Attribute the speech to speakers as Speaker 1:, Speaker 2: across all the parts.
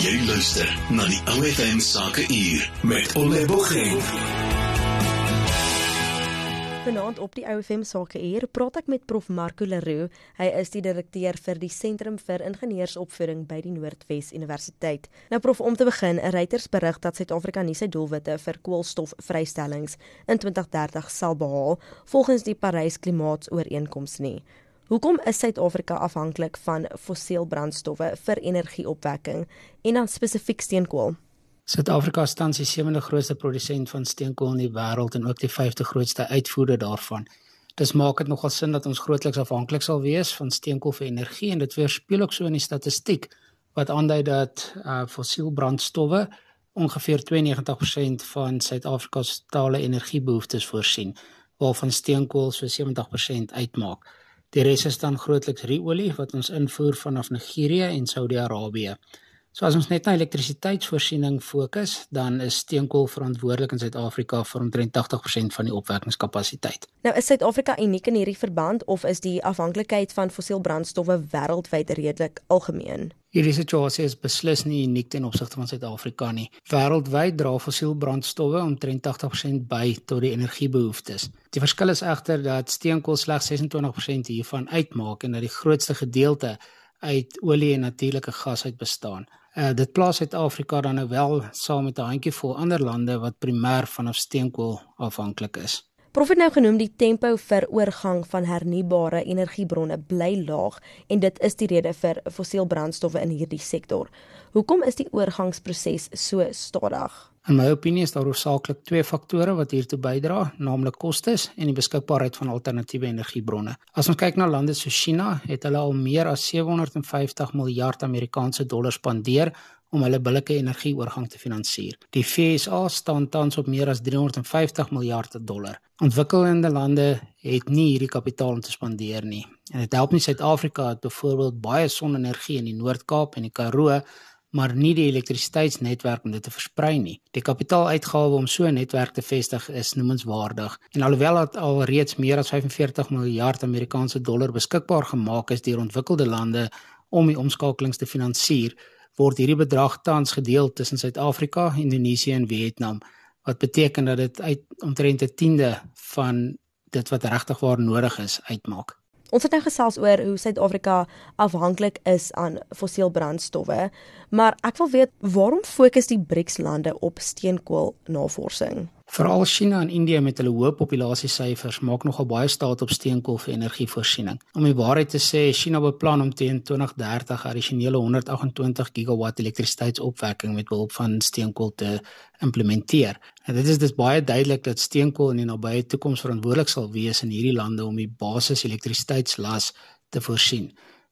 Speaker 1: Jy luister na die OFM Sake Uur met Ole Bogeng.
Speaker 2: Vanaand op die OFM Sake Uur praat ek met Prof Marco Leroux. Hy is die direkteur vir die Sentrum vir Ingenieursopvoeding by die Noordwes Universiteit. Nou Prof, om te begin, 'n Reuters berig dat Suid-Afrika nie sy doelwitte vir koolstofvrystellings in 2030 sal behaal volgens die Parys Klimaatsooreenkoms nie. Hoekom is Suid-Afrika afhanklik van fossiel brandstowwe vir energieopwekking en dan spesifiek steenkool?
Speaker 3: Suid-Afrika is tans die sewende grootste produsent van steenkool in die wêreld en ook die vyfde grootste uitvoerder daarvan. Dis maak dit nogal sin dat ons grootliks afhanklik sal wees van steenkool vir energie en dit weerspieël ook so in die statistiek wat aandui dat uh fossiel brandstowwe ongeveer 92% van Suid-Afrika se totale energiebehoeftes voorsien, waarvan steenkool so 70% uitmaak. Die res is dan grootliks ruolie wat ons invoer vanaf Nigerië en Saudi-Arabië. So as ons net na elektrisiteitsvoorsiening fokus, dan is steenkool verantwoordelik in Suid-Afrika vir omtrent 80% van die opwekkingskapasiteit.
Speaker 2: Nou is Suid-Afrika uniek in hierdie verband of is die afhanklikheid van fossielbrandstowwe wêreldwyd redelik algemeen?
Speaker 3: Hierdie situasie is beslis nie uniek ten opsigte van Suid-Afrika nie. Wêreldwyd dra fossielbrandstowwe omtrent 80% by tot die energiebehoeftes. Die verskil is egter dat steenkool slegs 26% hiervan uitmaak en dat die grootste gedeelte uit olie en natuurlike gas uit bestaan. Uh, dit plaas Suid-Afrika dan nou wel saam met 'n handjievol ander lande wat primêr vanaf steenkool afhanklik is.
Speaker 2: Prof het nou genoem die tempo vir oorgang van hernubare energiebronne bly laag en dit is die rede vir fossielbrandstowwe in hierdie sektor. Hoekom is die oorgangsproses so stadig?
Speaker 3: In my opinie is daar hoofsaaklik twee faktore wat hiertoe bydra, naamlik kostes en die beskikbaarheid van alternatiewe energiebronne. As ons kyk na lande soos China, het hulle al meer as 750 miljard Amerikaanse dollar spandeer om hulle billike energieoorgang te finansier. Die FSA staan tans op meer as 350 miljard dollar. Ontwikkelende lande het nie hierdie kapitaal om te spandeer nie. En dit help nie Suid-Afrika het byvoorbeeld baie sonenergie in die Noord-Kaap en die Karoo, maar nie die elektrisiteitsnetwerk om dit te versprei nie. Die kapitaaluitgawe om so 'n netwerk te vestig is noemenswaardig. En alhoewel dit al reeds meer as 45 miljard Amerikaanse dollar beskikbaar gemaak is deur ontwikkelde lande om die omskakelings te finansier, word hierdie bedrag tans gedeel tussen Suid-Afrika, Indonesië en Vietnam wat beteken dat dit uit omtrent 'n tiende van dit wat regtig waar nodig is uitmaak.
Speaker 2: Ons het nou gesels oor hoe Suid-Afrika afhanklik is aan fossiel brandstowwe, maar ek wil weet waarom fokus die BRICS-lande op steenkool navorsing?
Speaker 3: Veral China en Indië met hulle hoë populasiesyfers maak nogal baie staat op steenkool vir energievoorsiening. Om die waarheid te sê, China beplan om teen 2030 addisionele 128 gigawatt elektrisiteitsopwekking met behulp van steenkool te implementeer. En dit is dus baie duidelik dat steenkool in die nabye toekoms verantwoordelik sal wees in hierdie lande om die basis elektrisiteitslas te voorsien.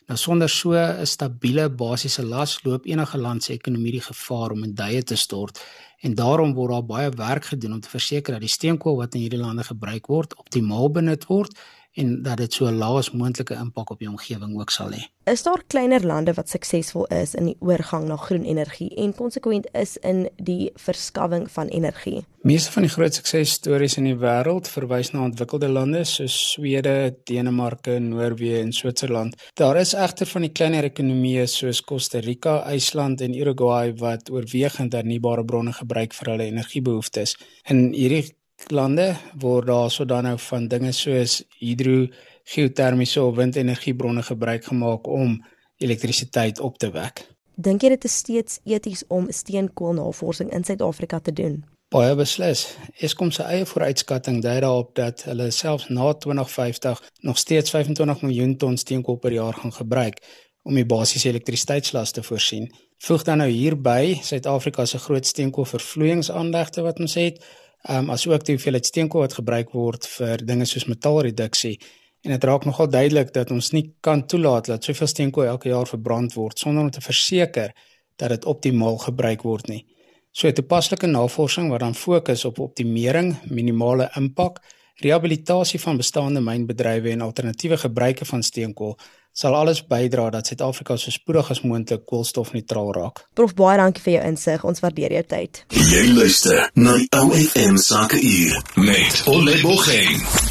Speaker 3: Nou sonder so 'n stabiele basiese las loop enige land se ekonomie die gevaar om in duie te stort. En daarom word daar baie werk gedoen om te verseker dat die steenkool wat in hierdie lande gebruik word optimaal benut word en dat dit so laas moontlike impak op die omgewing ook sal hê.
Speaker 2: Is daar kleiner lande wat suksesvol is in die oorgang na groen energie en konsekwent is in die verskawing van energie?
Speaker 3: Meeste van die groot suksesstories in die wêreld verwys na ontwikkelde lande soos Swede, Denemarke, Noorwe en Switserland. Daar is egter van die kleiner ekonomieë soos Costa Rica, IJsland en Uruguay wat oorwegend hernubare bronne gebruik vir hulle energiebehoeftes. En hierdie lande word daar so dan nou van dinge soos hidro geotermiese of windenergiebronne gebruik gemaak om elektrisiteit op te wek.
Speaker 2: Dink jy dit is steeds eties om steenkoolnavorsing in Suid-Afrika te doen?
Speaker 3: Baie beslis. Eskom se eie vooruitskatting dui daarop dat hulle selfs na 2050 nog steeds 25 miljoen ton steenkool per jaar gaan gebruik om die basiese elektrisiteitslast te voorsien. Voeg dan nou hierby Suid-Afrika se groot steenkoolvervloeiingsaanlegte wat ons het, ehm um, asook die hoeveelheid steenkool wat gebruik word vir dinge soos metaalreduksie. En dit raak nogal duidelik dat ons nie kan toelaat dat soveel steenkool elke jaar verbrand word sonder om te verseker dat dit optimaal gebruik word nie. So toepaslike navorsing wat dan fokus op optimering, minimale impak, rehabilitasie van bestaande mynbedrywe en alternatiewe gebruike van steenkool sal alles bydra dat Suid-Afrika so spoedig as moontlik koolstofneutraal raak.
Speaker 2: Prof baie dankie vir jou insig. Ons waardeer jou tyd.
Speaker 1: Jy luister na OFM Sake Uur met Ole Bogeng.